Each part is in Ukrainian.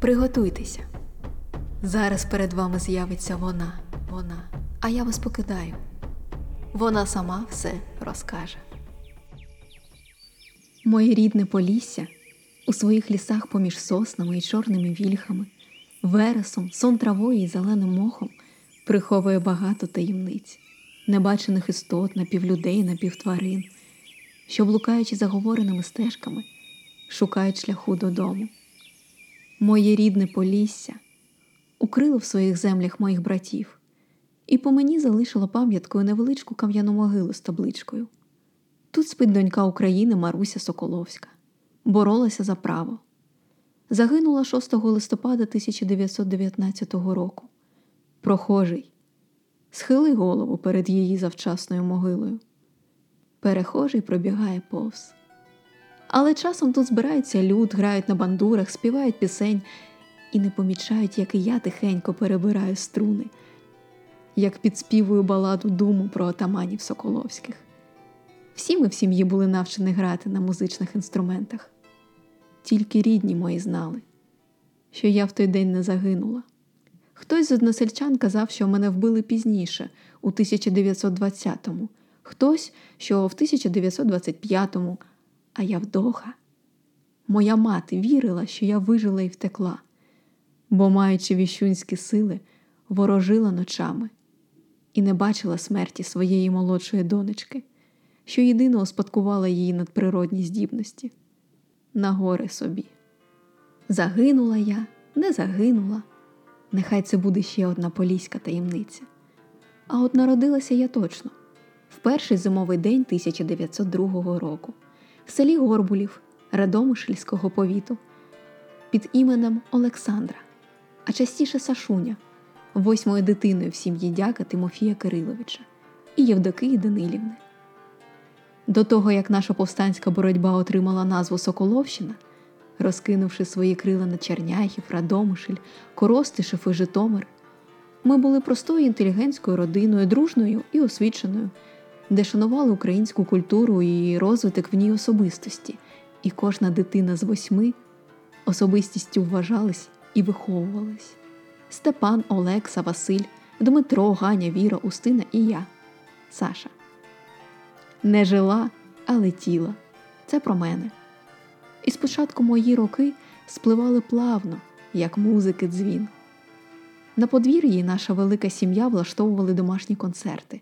Приготуйтеся. Зараз перед вами з'явиться вона, вона, а я вас покидаю. Вона сама все розкаже. Моє рідне Полісся у своїх лісах поміж соснами і чорними вільхами, вересом, сон травою і зеленим мохом приховує багато таємниць, небачених істот, напівлюдей, напівтварин, що, блукаючи заговореними стежками, шукають шляху додому. Моє рідне Полісся укрило в своїх землях моїх братів, і по мені залишило пам'яткою невеличку кам'яну могилу з табличкою. Тут спить донька України Маруся Соколовська, боролася за право. Загинула 6 листопада 1919 року. Прохожий, схили голову перед її завчасною могилою. Перехожий пробігає повз. Але часом тут збирається люд, грають на бандурах, співають пісень і не помічають, як і я тихенько перебираю струни, як підспівую баладу думу про отаманів Соколовських. Всі ми в сім'ї були навчені грати на музичних інструментах. Tільки рідні мої знали, що я в той день не загинула. Хтось з односельчан казав, що мене вбили пізніше, у 1920-му, хтось, що в 1925-му, а я вдоха. Моя мати вірила, що я вижила і втекла, бо, маючи віщунські сили, ворожила ночами і не бачила смерті своєї молодшої донечки, що єдино успадкувала її надприродні здібності. На горе собі. Загинула я, не загинула. Нехай це буде ще одна поліська таємниця. А от народилася я точно в перший зимовий день 1902 року в селі Горбулів Радомишльського повіту під іменем Олександра, а частіше Сашуня, восьмою дитиною в сім'ї дяка Тимофія Кириловича і Євдокії Данилівни. До того, як наша повстанська боротьба отримала назву Соколовщина, розкинувши свої крила на Черняхів, Радомишль, Коростишев і Житомир, ми були простою інтелігентською родиною, дружною і освіченою, де шанували українську культуру і розвиток в ній особистості, і кожна дитина з восьми особистістю вважалась і виховувалась. Степан, Олекса, Василь, Дмитро, Ганя, Віра, Устина і я, Саша. Не жила, а летіла. Це про мене. І спочатку мої роки спливали плавно, як музики дзвін. На подвір'ї наша велика сім'я влаштовували домашні концерти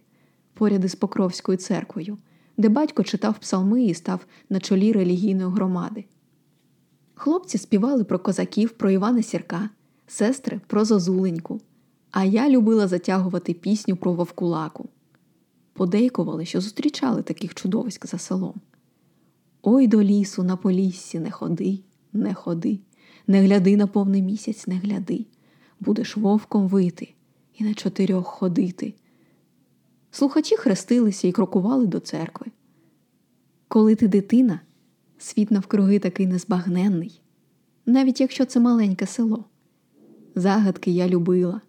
поряд із Покровською церквою, де батько читав псалми і став на чолі релігійної громади. Хлопці співали про козаків, про Івана Сірка, сестри про Зозуленьку, а я любила затягувати пісню про Вовкулаку. Подейкували, що зустрічали таких чудовиськ за селом. Ой до лісу на поліссі не ходи, не ходи, не гляди на повний місяць, не гляди, будеш вовком вити і на чотирьох ходити. Слухачі хрестилися і крокували до церкви. Коли ти дитина, світ навкруги такий незбагненний, навіть якщо це маленьке село. Загадки я любила,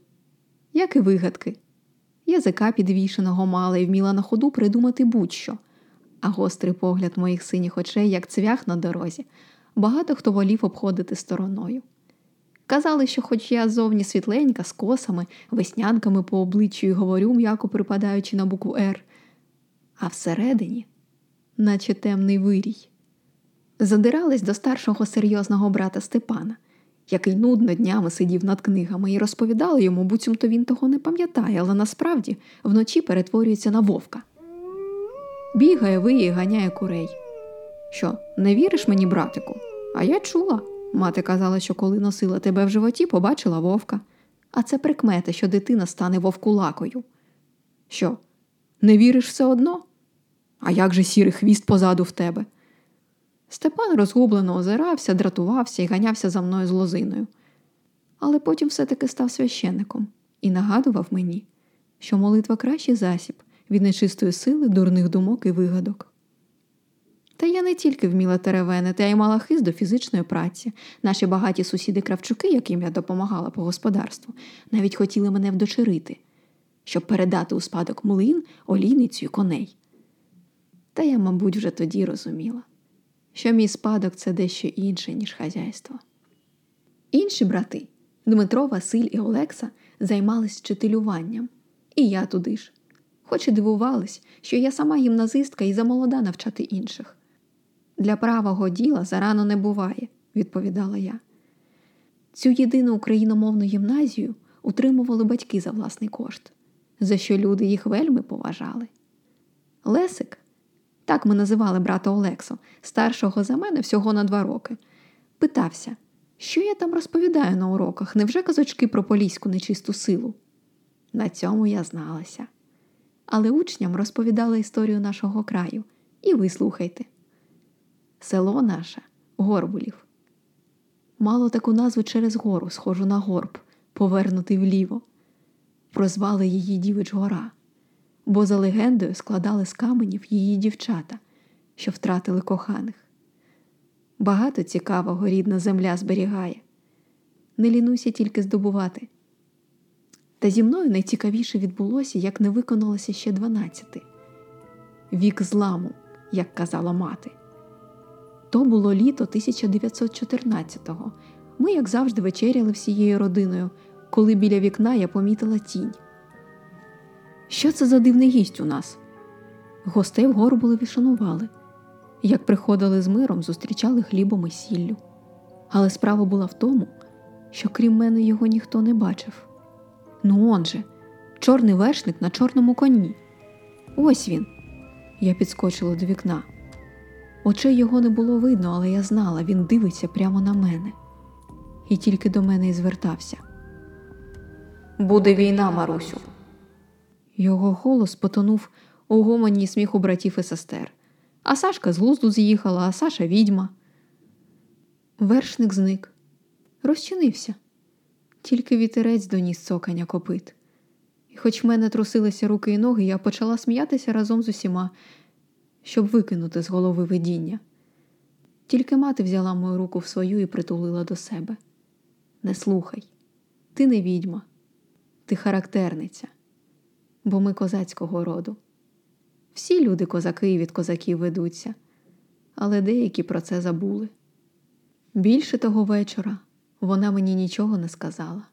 як і вигадки. Язика підвішеного мала і вміла на ходу придумати будь-що, а гострий погляд моїх синіх очей, як цвях на дорозі, багато хто волів обходити стороною. Казали, що, хоч я зовні світленька, з косами, веснянками по обличчю і говорю, м'яко припадаючи на букву Р, а всередині, наче темний вирій, задирались до старшого серйозного брата Степана, який нудно днями сидів над книгами і розповідали йому, буцімто він того не пам'ятає, але насправді вночі перетворюється на вовка. Бігає, виє ганяє курей. Що, не віриш мені, братику? А я чула. Мати казала, що коли носила тебе в животі, побачила вовка. А це прикмети, що дитина стане вовкулакою. Що, не віриш все одно? А як же сірий хвіст позаду в тебе? Степан розгублено озирався, дратувався і ганявся за мною з лозиною. Але потім все-таки став священником і нагадував мені, що молитва кращий засіб від нечистої сили, дурних думок і вигадок. Та я не тільки вміла теревенити, а й мала хист до фізичної праці. Наші багаті сусіди кравчуки, яким я допомагала по господарству, навіть хотіли мене вдочерити, щоб передати у спадок млин, олійницю і коней. Та я, мабуть, вже тоді розуміла, що мій спадок це дещо інше, ніж хазяйство. Інші брати Дмитро, Василь і Олекса займались вчителюванням. І я туди ж. Хоч і дивувались, що я сама гімназистка і замолода навчати інших. Для правого діла зарано не буває, відповідала я. Цю єдину україномовну гімназію утримували батьки за власний кошт, за що люди їх вельми поважали. Лесик, так ми називали брата Олексу, старшого за мене всього на два роки, питався, що я там розповідаю на уроках, невже казочки про поліську нечисту силу? На цьому я зналася. Але учням розповідала історію нашого краю, і ви слухайте. Село наше Горбулів. Мало таку назву через гору, схожу на горб, повернутий вліво. Прозвали її Дівич Гора, бо за легендою складали з каменів її дівчата, що втратили коханих. Багато цікавого рідна земля зберігає. Не лінуйся тільки здобувати. Та зі мною найцікавіше відбулося, як не виконалося ще дванадцяти. Вік зламу, як казала мати. То було літо 1914-го. Ми, як завжди, вечеряли всією родиною, коли біля вікна я помітила тінь. Що це за дивний гість у нас? Гостей в Горбулеві шанували. Як приходили з миром, зустрічали хлібом і сіллю. Але справа була в тому, що крім мене його ніхто не бачив. Ну он же, чорний вершник на чорному коні. Ось він. Я підскочила до вікна. Очей його не було видно, але я знала, він дивиться прямо на мене. І тільки до мене і звертався. Буде війна, Марусю. Його голос потонув у гомоні сміху братів і сестер. А Сашка з глузду з'їхала, а Саша відьма. Вершник зник, розчинився. Тільки вітерець доніс цокання копит. І хоч в мене трусилися руки і ноги, я почала сміятися разом з усіма, щоб викинути з голови видіння. Тільки мати взяла мою руку в свою і притулила до себе. Не слухай, ти не відьма, ти характерниця, бо ми козацького роду. Всі люди козаки від козаків ведуться, але деякі про це забули. Більше того вечора вона мені нічого не сказала,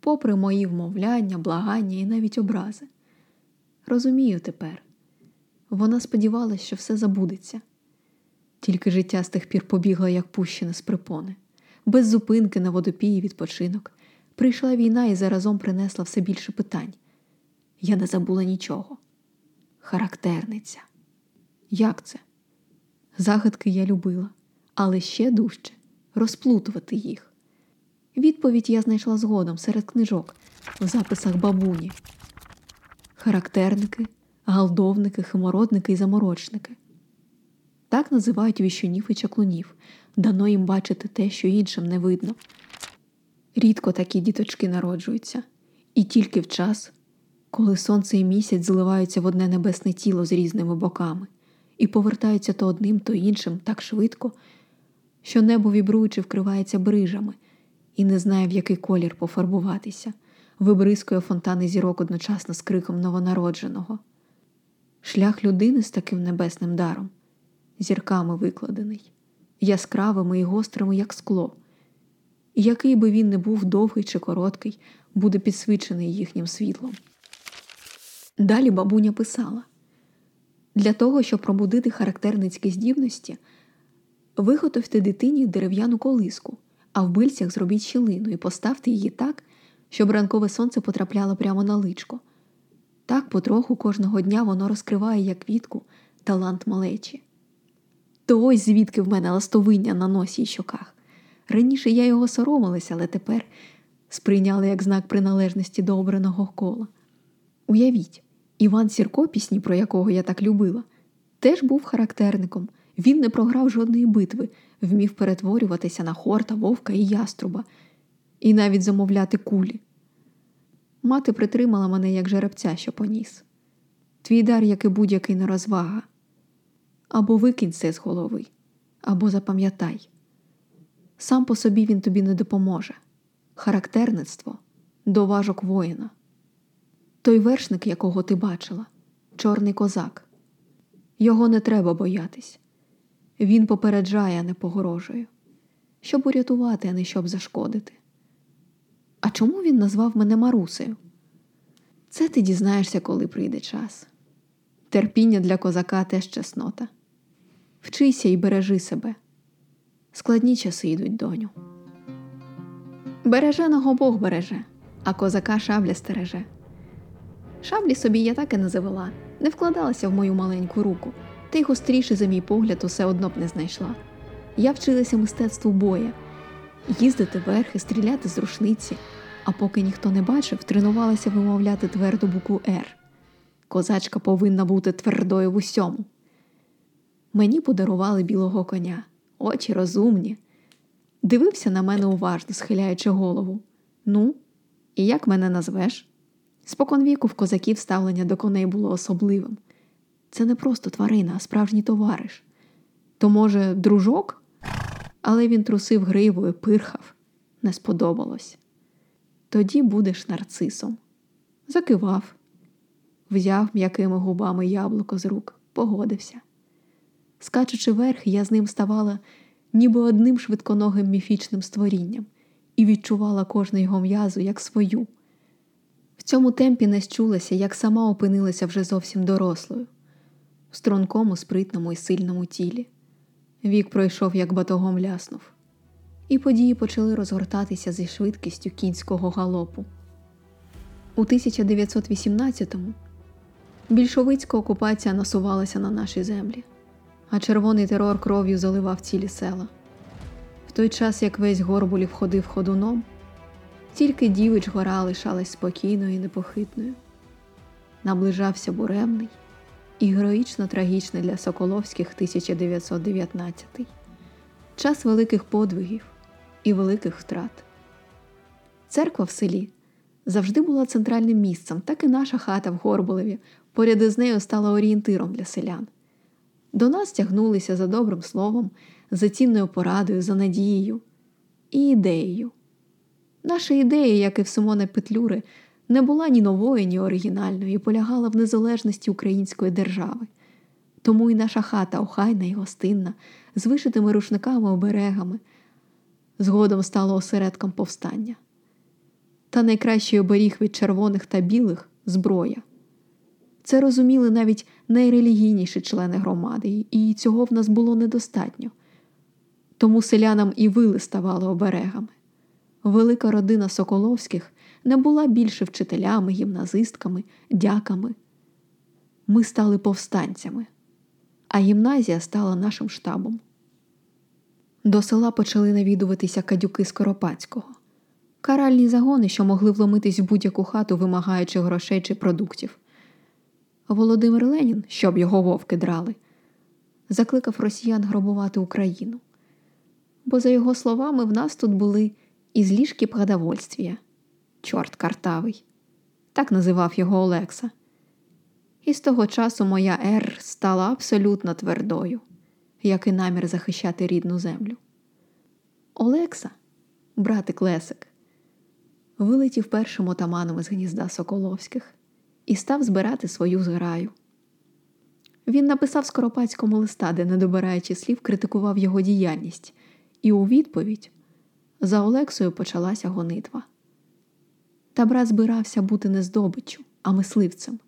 попри мої вмовляння, благання і навіть образи. Розумію тепер, вона сподівалася, що все забудеться. Тільки життя з тих пір побігло, як пущене з припони, без зупинки на водопії відпочинок. Прийшла війна і заразом принесла все більше питань. Я не забула нічого. Характерниця. Як це? Загадки я любила, але ще дужче розплутувати їх. Відповідь я знайшла згодом серед книжок в записах бабуні. Характерники, галдовники, химородники і заморочники. Так називають віщунів і чаклунів, дано їм бачити те, що іншим не видно. Рідко такі діточки народжуються, і тільки в час, коли сонце і місяць зливаються в одне небесне тіло з різними боками, і повертаються то одним, то іншим так швидко, що небо вібруючи вкривається брижами і не знає, в який колір пофарбуватися, вибризкує фонтани зірок одночасно з криком новонародженого. Шлях людини з таким небесним даром, зірками викладений, яскравими і гострими, як скло. І який би він не був довгий чи короткий, буде підсвічений їхнім світлом. Далі бабуня писала для того, щоб пробудити характерницькі здібності, виготовте дитині дерев'яну колиску, а в бильцях зробіть щілину і поставте її так, щоб ранкове сонце потрапляло прямо на личко. Так потроху кожного дня воно розкриває, як квітку, талант малечі. То ось звідки в мене ластовиння на носі й щоках. Раніше я його соромилася, але тепер сприйняла як знак приналежності до обраного кола. Уявіть, Іван Сірко, пісні, про якого я так любила, теж був характерником. Він не програв жодної битви, вмів перетворюватися на хорта, вовка і яструба, і навіть замовляти кулі. Мати притримала мене як жеребця, що поніс. Твій дар, як і будь-який нерозвага. Або викинь це з голови, або запам'ятай. Сам по собі він тобі не допоможе. Характерництво доважок воїна. Той вершник, якого ти бачила, чорний козак. Його не треба боятись. Він попереджає, а не погрожує. щоб урятувати, а не щоб зашкодити. А чому він назвав мене Марусею? Це ти дізнаєшся, коли прийде час. Терпіння для козака теж чеснота. Вчися і бережи себе. Складні часи йдуть, доню. Береженого Бог береже, а козака шабля стереже. Шаблі собі я так і не завела, не вкладалася в мою маленьку руку, та й гостріше, за мій погляд, усе одно б не знайшла. Я вчилася мистецтву боя, їздити верхи, стріляти з рушниці, а поки ніхто не бачив, тренувалася вимовляти тверду букву Р. Козачка повинна бути твердою в усьому. Мені подарували білого коня, очі розумні. Дивився на мене уважно, схиляючи голову. Ну, і як мене назвеш? Споконвіку в козаків ставлення до коней було особливим. Це не просто тварина, а справжній товариш. То, може, дружок? Але він трусив гривою, пирхав, не сподобалось. Тоді будеш нарцисом. Закивав, взяв м'якими губами яблуко з рук, погодився. Скачучи верх, я з ним ставала ніби одним швидконогим міфічним створінням і відчувала кожну його м'язу як свою. В цьому темпі не счулася, як сама опинилася вже зовсім дорослою, в стрункому, спритному і сильному тілі. Вік пройшов, як батогом ляснув, і події почали розгортатися зі швидкістю кінського галопу. У 1918-му більшовицька окупація насувалася на наші землі, а червоний терор кров'ю заливав цілі села. В той час, як весь Горбулів ходив ходуном, тільки дівич гора лишалась спокійною і непохитною. Наближався буремний і героїчно трагічний для Соколовських 1919 час великих подвигів і великих втрат. Церква в селі завжди була центральним місцем, так і наша хата в Горболеві поряд із нею стала орієнтиром для селян. До нас тягнулися за добрим словом, за цінною порадою, за надією і ідеєю. Наша ідея, як і в Симона Петлюри, не була ні новою, ні оригінальною і полягала в незалежності української держави. Тому і наша хата охайна і гостинна, з вишитими рушниками оберегами, згодом стала осередком повстання. Та найкращий оберіг від червоних та білих зброя. Це розуміли навіть найрелігійніші члени громади, і цього в нас було недостатньо. Тому селянам і вили ставали оберегами. Велика родина Соколовських не була більше вчителями, гімназистками, дяками. Ми стали повстанцями, а гімназія стала нашим штабом. До села почали навідуватися кадюки Скоропадського, каральні загони, що могли вломитись в будь-яку хату, вимагаючи грошей чи продуктів. Володимир Ленін, щоб його вовки драли, закликав росіян грабувати Україну. Бо, за його словами, в нас тут були ізлішки продовольствія, чорт картавий, так називав його Олекса. І з того часу моя Р стала абсолютно твердою, як і намір захищати рідну землю. Олекса, братик Лесик, вилетів першим отаманом із гнізда Соколовських і став збирати свою зграю. Він написав Скоропадському листа, де, не добираючи слів, критикував його діяльність, і у відповідь за Олексою почалася гонитва. Та брат збирався бути не здобиччю, а мисливцем.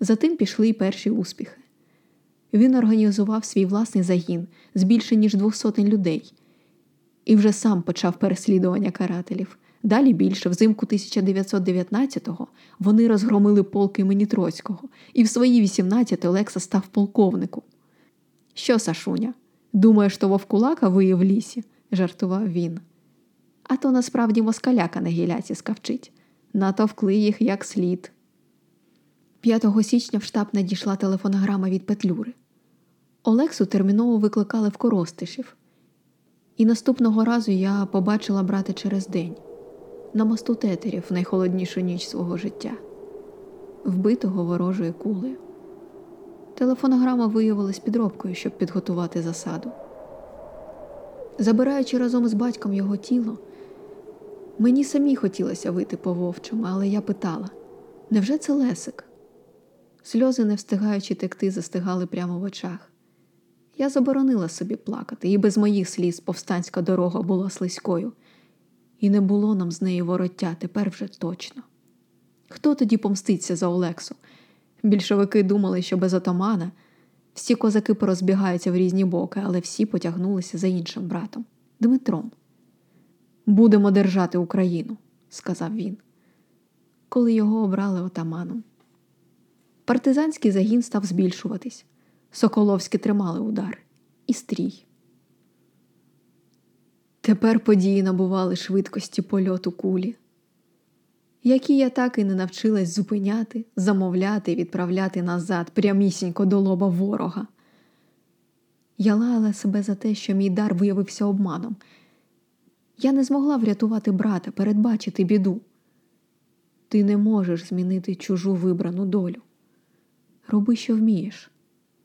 Затим пішли й перші успіхи. Він організував свій власний загін з більше ніж двох сотень людей і вже сам почав переслідування карателів. Далі більше, взимку 1919-го, вони розгромили полк імені Троцького, і в свої 18 Олекса став полковнику. Що, Сашуня, думаєш, то вовкулака виє в лісі? жартував він. А то насправді москаляка на гіляці скавчить. Натовкли їх як слід. 5 січня в штаб надійшла телефонограма від Петлюри. Олексу терміново викликали в Коростишів. І наступного разу я побачила брата через день на мосту тетерів в найхолоднішу ніч свого життя, вбитого ворожою кулею. Телефонограма виявилась підробкою, щоб підготувати засаду. Забираючи разом з батьком його тіло, мені самі хотілося вийти по вовчому, але я питала невже це Лесик? Сльози, не встигаючи текти, застигали прямо в очах. Я заборонила собі плакати, і без моїх сліз повстанська дорога була слизькою, і не було нам з неї вороття тепер вже точно. Хто тоді помститься за Олексу? Більшовики думали, що без отамана всі козаки порозбігаються в різні боки, але всі потягнулися за іншим братом Дмитром. Будемо держати Україну, сказав він, коли його обрали отаманом. Партизанський загін став збільшуватись. Соколовські тримали удар і стрій. Тепер події набували швидкості польоту кулі, які я так і не навчилась зупиняти, замовляти і відправляти назад прямісінько до лоба ворога. Я лаяла себе за те, що мій дар виявився обманом. Я не змогла врятувати брата, передбачити біду. Ти не можеш змінити чужу вибрану долю. Роби, що вмієш,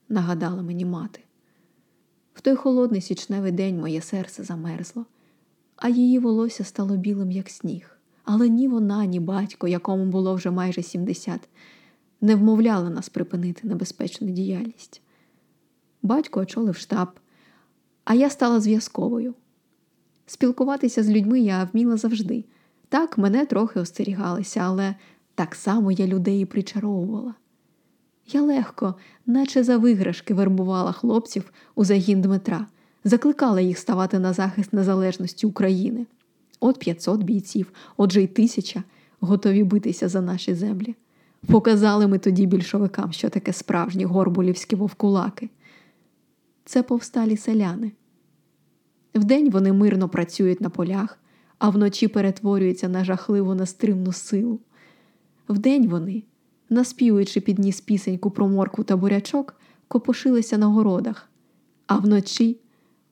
нагадала мені мати. В той холодний січневий день моє серце замерзло, а її волосся стало білим, як сніг. Але ні вона, ні батько, якому було вже майже 70, не вмовляли нас припинити небезпечну діяльність. Батько очолив штаб, а я стала зв'язковою. Спілкуватися з людьми я вміла завжди. Так, мене трохи остерігалися, але так само я людей причаровувала. Я легко, наче за виграшки, вербувала хлопців у загін Дмитра, закликала їх ставати на захист незалежності України. От 500 бійців, отже й тисяча, готові битися за наші землі. Показали ми тоді більшовикам, що таке справжні горбулівські вовкулаки. Це повсталі селяни. Вдень вони мирно працюють на полях, а вночі перетворюються на жахливу нестримну силу. Вдень вони наспівуючи підніс пісеньку про моркву та бурячок, копошилися на городах, а вночі,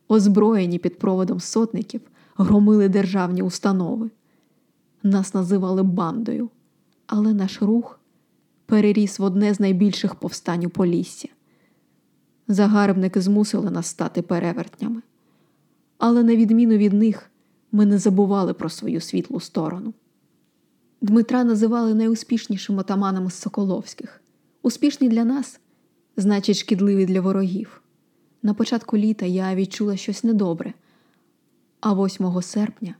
озброєні під проводом сотників, громили державні установи. Нас називали бандою, але наш рух переріс в одне з найбільших повстань у Поліссі. Загарбники змусили нас стати перевертнями, але на відміну від них ми не забували про свою світлу сторону. Дмитра називали найуспішнішим отаманом з Соколовських. Успішний для нас, значить, шкідливий для ворогів. На початку літа я відчула щось недобре, а 8 серпня,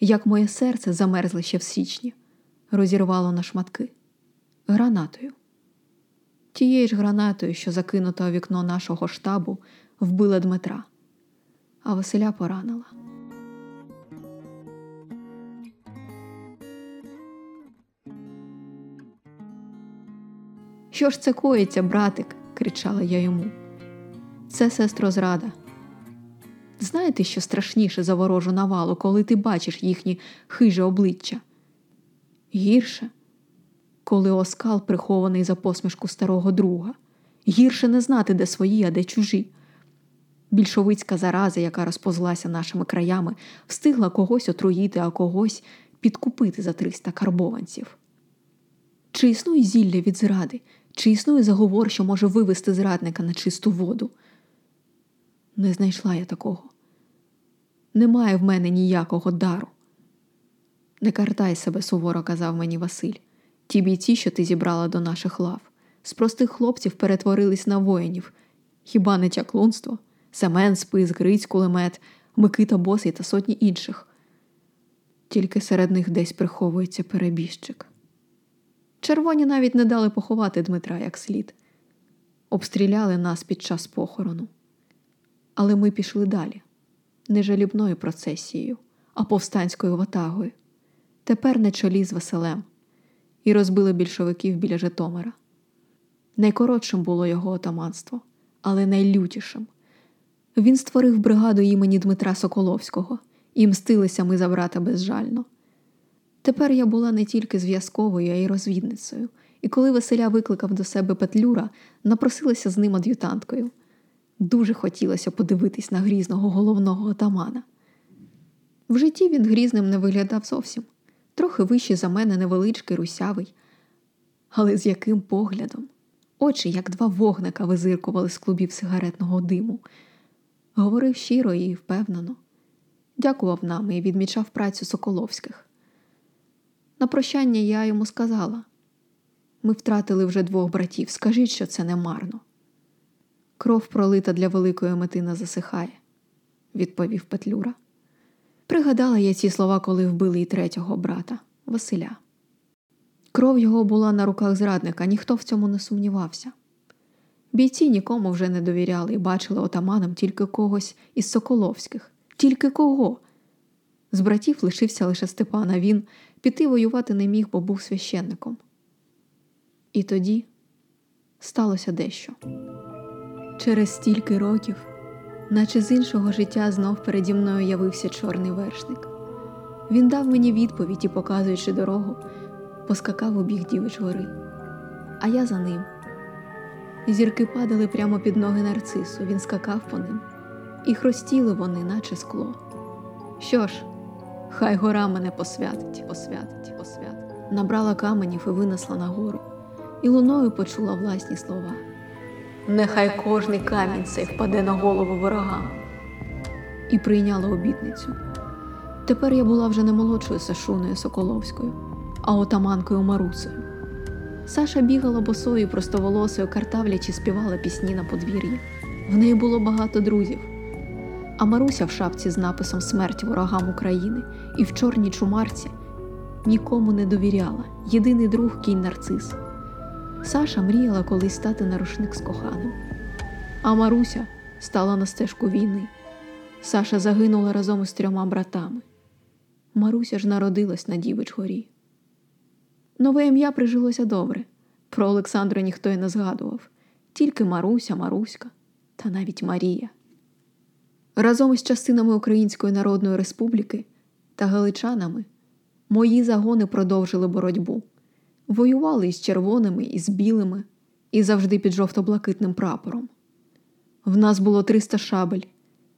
як моє серце замерзле ще в січні, розірвало на шматки гранатою. Тією ж гранатою, що закинута у вікно нашого штабу, вбила Дмитра, а Василя поранила. Що ж це коїться, братик? кричала я йому. Це сестро зрада. Знаєте, що страшніше за ворожу навалу, коли ти бачиш їхні хиже обличчя? Гірше, коли оскал прихований за посмішку старого друга, гірше не знати, де свої, а де чужі. Більшовицька зараза, яка розпозлася нашими краями, встигла когось отруїти, а когось підкупити за 300 карбованців. Чи існує зілля від зради, чи існує заговор, що може вивести зрадника на чисту воду? Не знайшла я такого. Немає в мене ніякого дару. Не картай себе, суворо казав мені Василь. Ті бійці, що ти зібрала до наших лав, з простих хлопців перетворились на воїнів. Хіба не чаклунство? Семен, спис, Гриць, кулемет, Микита Босий та сотні інших. Тільки серед них десь приховується перебіжчик. Червоні навіть не дали поховати Дмитра як слід, обстріляли нас під час похорону. Але ми пішли далі, не жалібною процесією, а повстанською ватагою. Тепер на чолі з Василем, і розбили більшовиків біля Житомира. Найкоротшим було його отаманство, але найлютішим. Він створив бригаду імені Дмитра Соколовського, і мстилися ми за брата безжально. Тепер я була не тільки зв'язковою, а й розвідницею, і коли Василя викликав до себе Петлюра, напросилася з ним ад'ютанткою. Дуже хотілося подивитись на грізного головного отамана. В житті він грізним не виглядав зовсім, трохи вищий за мене невеличкий, русявий. Але з яким поглядом? Очі, як два вогника, визиркували з клубів сигаретного диму. Говорив щиро і впевнено, дякував нам і відмічав працю Соколовських. На прощання я йому сказала ми втратили вже двох братів, скажіть, що це не марно. Кров пролита для великої мети не засихає, відповів Петлюра. Пригадала я ці слова, коли вбили і третього брата Василя. Кров його була на руках зрадника, ніхто в цьому не сумнівався. Бійці нікому вже не довіряли і бачили отаманом тільки когось із Соколовських, тільки кого. З братів лишився лише Степан, а він піти воювати не міг, бо був священником. І тоді сталося дещо. Через стільки років, наче з іншого життя, знов переді мною явився чорний вершник. Він дав мені відповідь і, показуючи дорогу, поскакав у біг дівич гори, а я за ним. Зірки падали прямо під ноги нарцису, він скакав по ним, і хростіли вони, наче скло. Що ж, хай гора мене посвятить, посвятить, посвятить. Набрала каменів і винесла на гору, і луною почула власні слова. Нехай кожний камінь цей впаде на голову ворогам. І прийняла обітницю. Тепер я була вже не молодшою Сашуною Соколовською, а отаманкою Марусею. Саша бігала босою, простоволосою, картавлячи, співала пісні на подвір'ї. В неї було багато друзів. А Маруся в шапці з написом Смерть ворогам України і в чорній чумарці нікому не довіряла, єдиний друг кінь нарцис. Саша мріяла колись стати на рушник з коханим. А Маруся стала на стежку війни. Саша загинула разом із трьома братами. Маруся ж народилась на Дівич горі. Нове ім'я прижилося добре. Про Олександру ніхто й не згадував, тільки Маруся, Маруська та навіть Марія. Разом із частинами Української Народної Республіки та галичанами мої загони продовжили боротьбу, воювали із червоними, і з білими, і завжди під жовто-блакитним прапором. В нас було 300 шабель,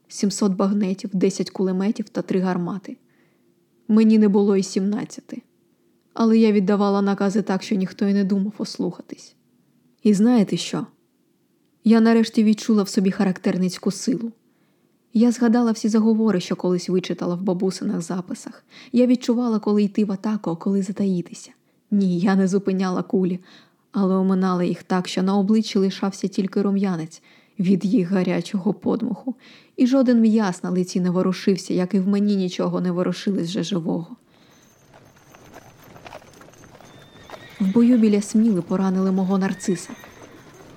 700 багнетів, 10 кулеметів та 3 гармати. Мені не було і 17 але я віддавала накази так, що ніхто й не думав ослухатись. І знаєте що? Я нарешті відчула в собі характерницьку силу. Я згадала всі заговори, що колись вичитала в бабусиних записах. Я відчувала, коли йти в атаку, а коли затаїтися. Ні, я не зупиняла кулі, але оминала їх так, що на обличчі лишався тільки рум'янець від їх гарячого подмуху, і жоден м'яс на лиці не ворушився, як і в мені нічого не ворушилось вже живого. В бою біля сміли поранили мого нарциса.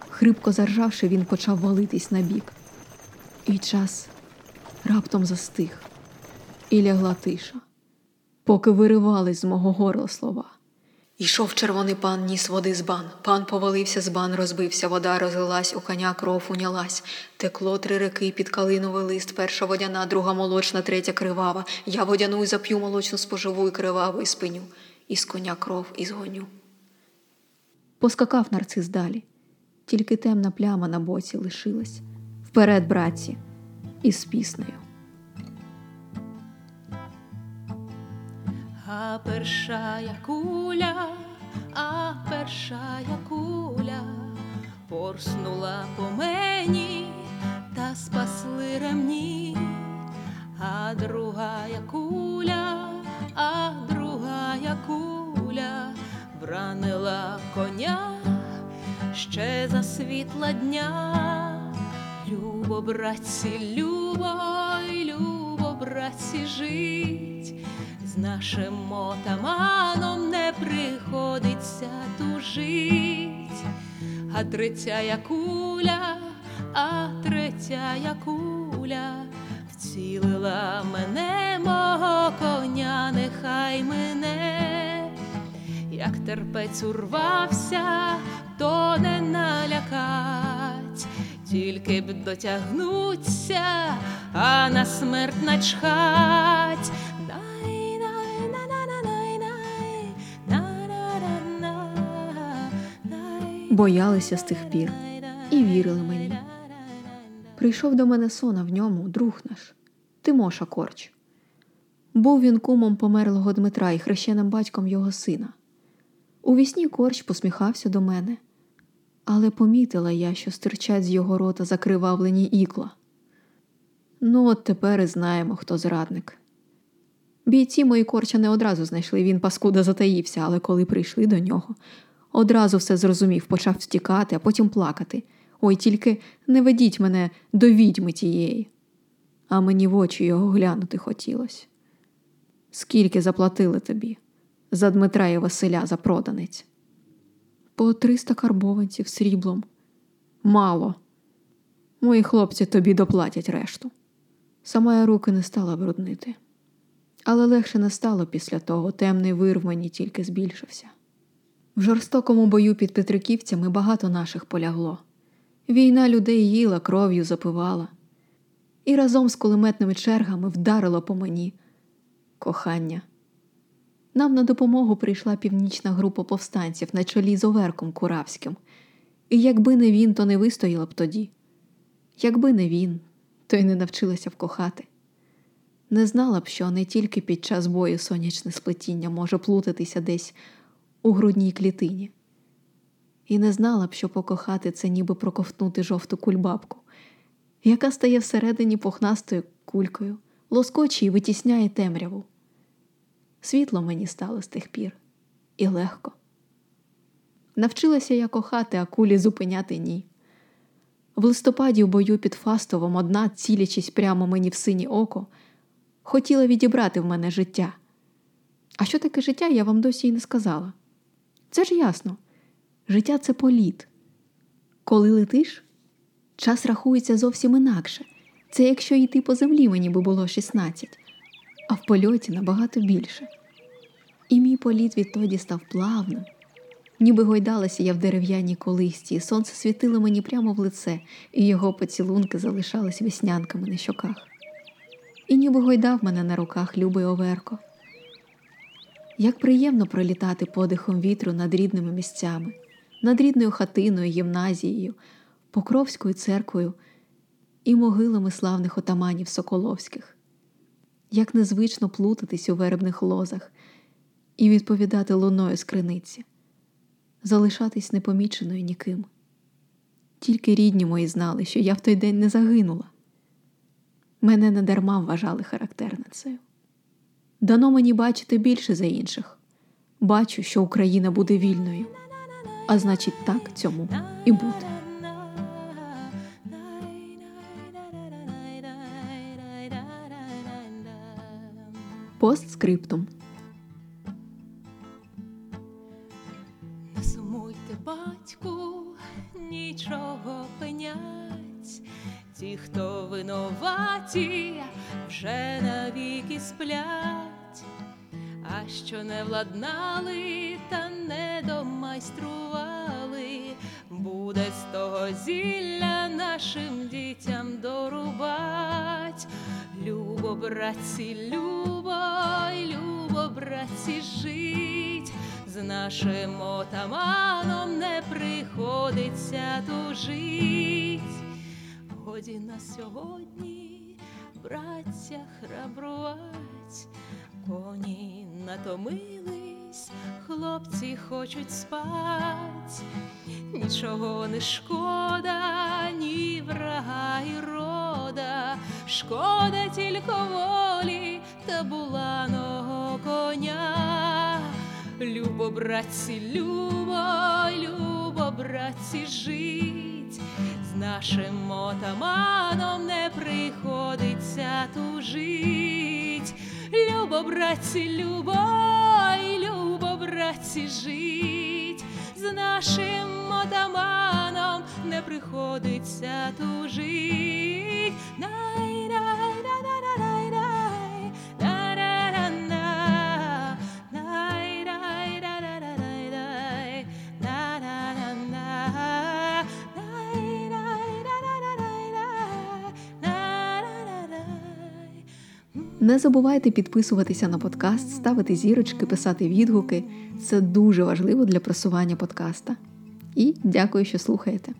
Хрипко заржавши, він почав валитись на бік. І час раптом застиг, і лягла тиша, поки виривались з мого горла слова. Ішов червоний пан, ніс води з бан. Пан повалився з бан, розбився, вода розлилась, у коня кров унялась. Текло три реки під калиновий лист, перша водяна, друга молочна, третя кривава. Я водяну й зап'ю молочну споживу і криваву і спиню, і з коня кров і згоню. Поскакав нарцис далі, тільки темна пляма на боці лишилась. Вперед, братці, із піснею. А першая куля, а першая куля порснула по мені та спасли ремні, а другая куля, а другая куля вранила коня ще за світла дня. Любо, братці, любо, любо, братці, жить, з нашим отаманом не приходиться тужить, а третя куля, а третя куля. Вцілила мене, мого коня, нехай мене, як терпець урвався, то не налякать, тільки б дотягнуться, а на смерть начхать. Боялися з тих пір і вірили мені. Прийшов до мене сон, в ньому друг наш Тимоша Корч. Був він кумом померлого Дмитра і хрещеним батьком його сина. У вісні корч посміхався до мене, але помітила я, що стирчать з його рота закривавлені ікла. Ну, от тепер і знаємо, хто зрадник. Бійці мої корча не одразу знайшли, він паскуда затаївся, але коли прийшли до нього, одразу все зрозумів, почав втікати, а потім плакати. Ой, тільки не ведіть мене до відьми тієї. А мені в очі його глянути хотілось. Скільки заплатили тобі за Дмитра і Василя за проданець? По триста карбованців сріблом. Мало. Мої хлопці тобі доплатять решту. Сама я руки не стала бруднити. Але легше не стало після того, темний вир в мені тільки збільшився. В жорстокому бою під Петриківцями багато наших полягло. Війна людей їла, кров'ю запивала, і разом з кулеметними чергами вдарило по мені кохання. Нам на допомогу прийшла північна група повстанців на чолі з Оверком Куравським. І якби не він, то не вистояла б тоді. Якби не він, то й не навчилася вкохати. Не знала б, що не тільки під час бою сонячне сплетіння може плутатися десь у грудній клітині. І не знала б, що покохати це ніби проковтнути жовту кульбабку, яка стає всередині пухнастою кулькою, лоскочі і витісняє темряву. Світло мені стало з тих пір, і легко. Навчилася я кохати, а кулі зупиняти ні. В листопаді в бою під Фастовом одна, цілячись прямо мені в синє око, хотіла відібрати в мене життя. А що таке життя, я вам досі й не сказала. Це ж ясно. Життя це політ. Коли летиш, час рахується зовсім інакше. Це якщо йти по землі мені би було 16, а в польоті набагато більше. І мій політ відтоді став плавним. Ніби гойдалася я в дерев'яній колисті, і сонце світило мені прямо в лице, і його поцілунки залишались веснянками на щоках. І ніби гойдав мене на руках любий Оверко. Як приємно пролітати подихом вітру над рідними місцями, над рідною хатиною, гімназією, Покровською церквою і могилами славних отаманів Соколовських, як незвично плутатись у вербних лозах і відповідати луною з криниці, залишатись непоміченою ніким. Тільки рідні мої знали, що я в той день не загинула. Мене недарма вважали характерницею. Дано мені бачити більше за інших. Бачу, що Україна буде вільною, а значить, так цьому і буде. Постскриптум. Не сумуйте, батьку, нічого пенять, ті, хто винуваті, вже навіки сплять, а що не владнали та не домайстрували, буде з того зілля нашим дітям дорубать. Любо, братці, любо, любо, братці, жить, з нашим отаманом не приходиться тужить. Годі на сьогодні, браття, храбрувать, коні натомились, хлопці хочуть спать, нічого не шкода, ні врага і рода, шкода тільки волі та буланого коня. Любо, братці, любо, любо, братці, жить, з нашим отаманом не приходиться тужить. Любо, братці, любо, любо, братці, жить, з нашим отаманом не приходиться тужить. Най-дай-дай-дай-дай-дай, Не забувайте підписуватися на подкаст, ставити зірочки, писати відгуки. Це дуже важливо для просування подкаста. І дякую, що слухаєте.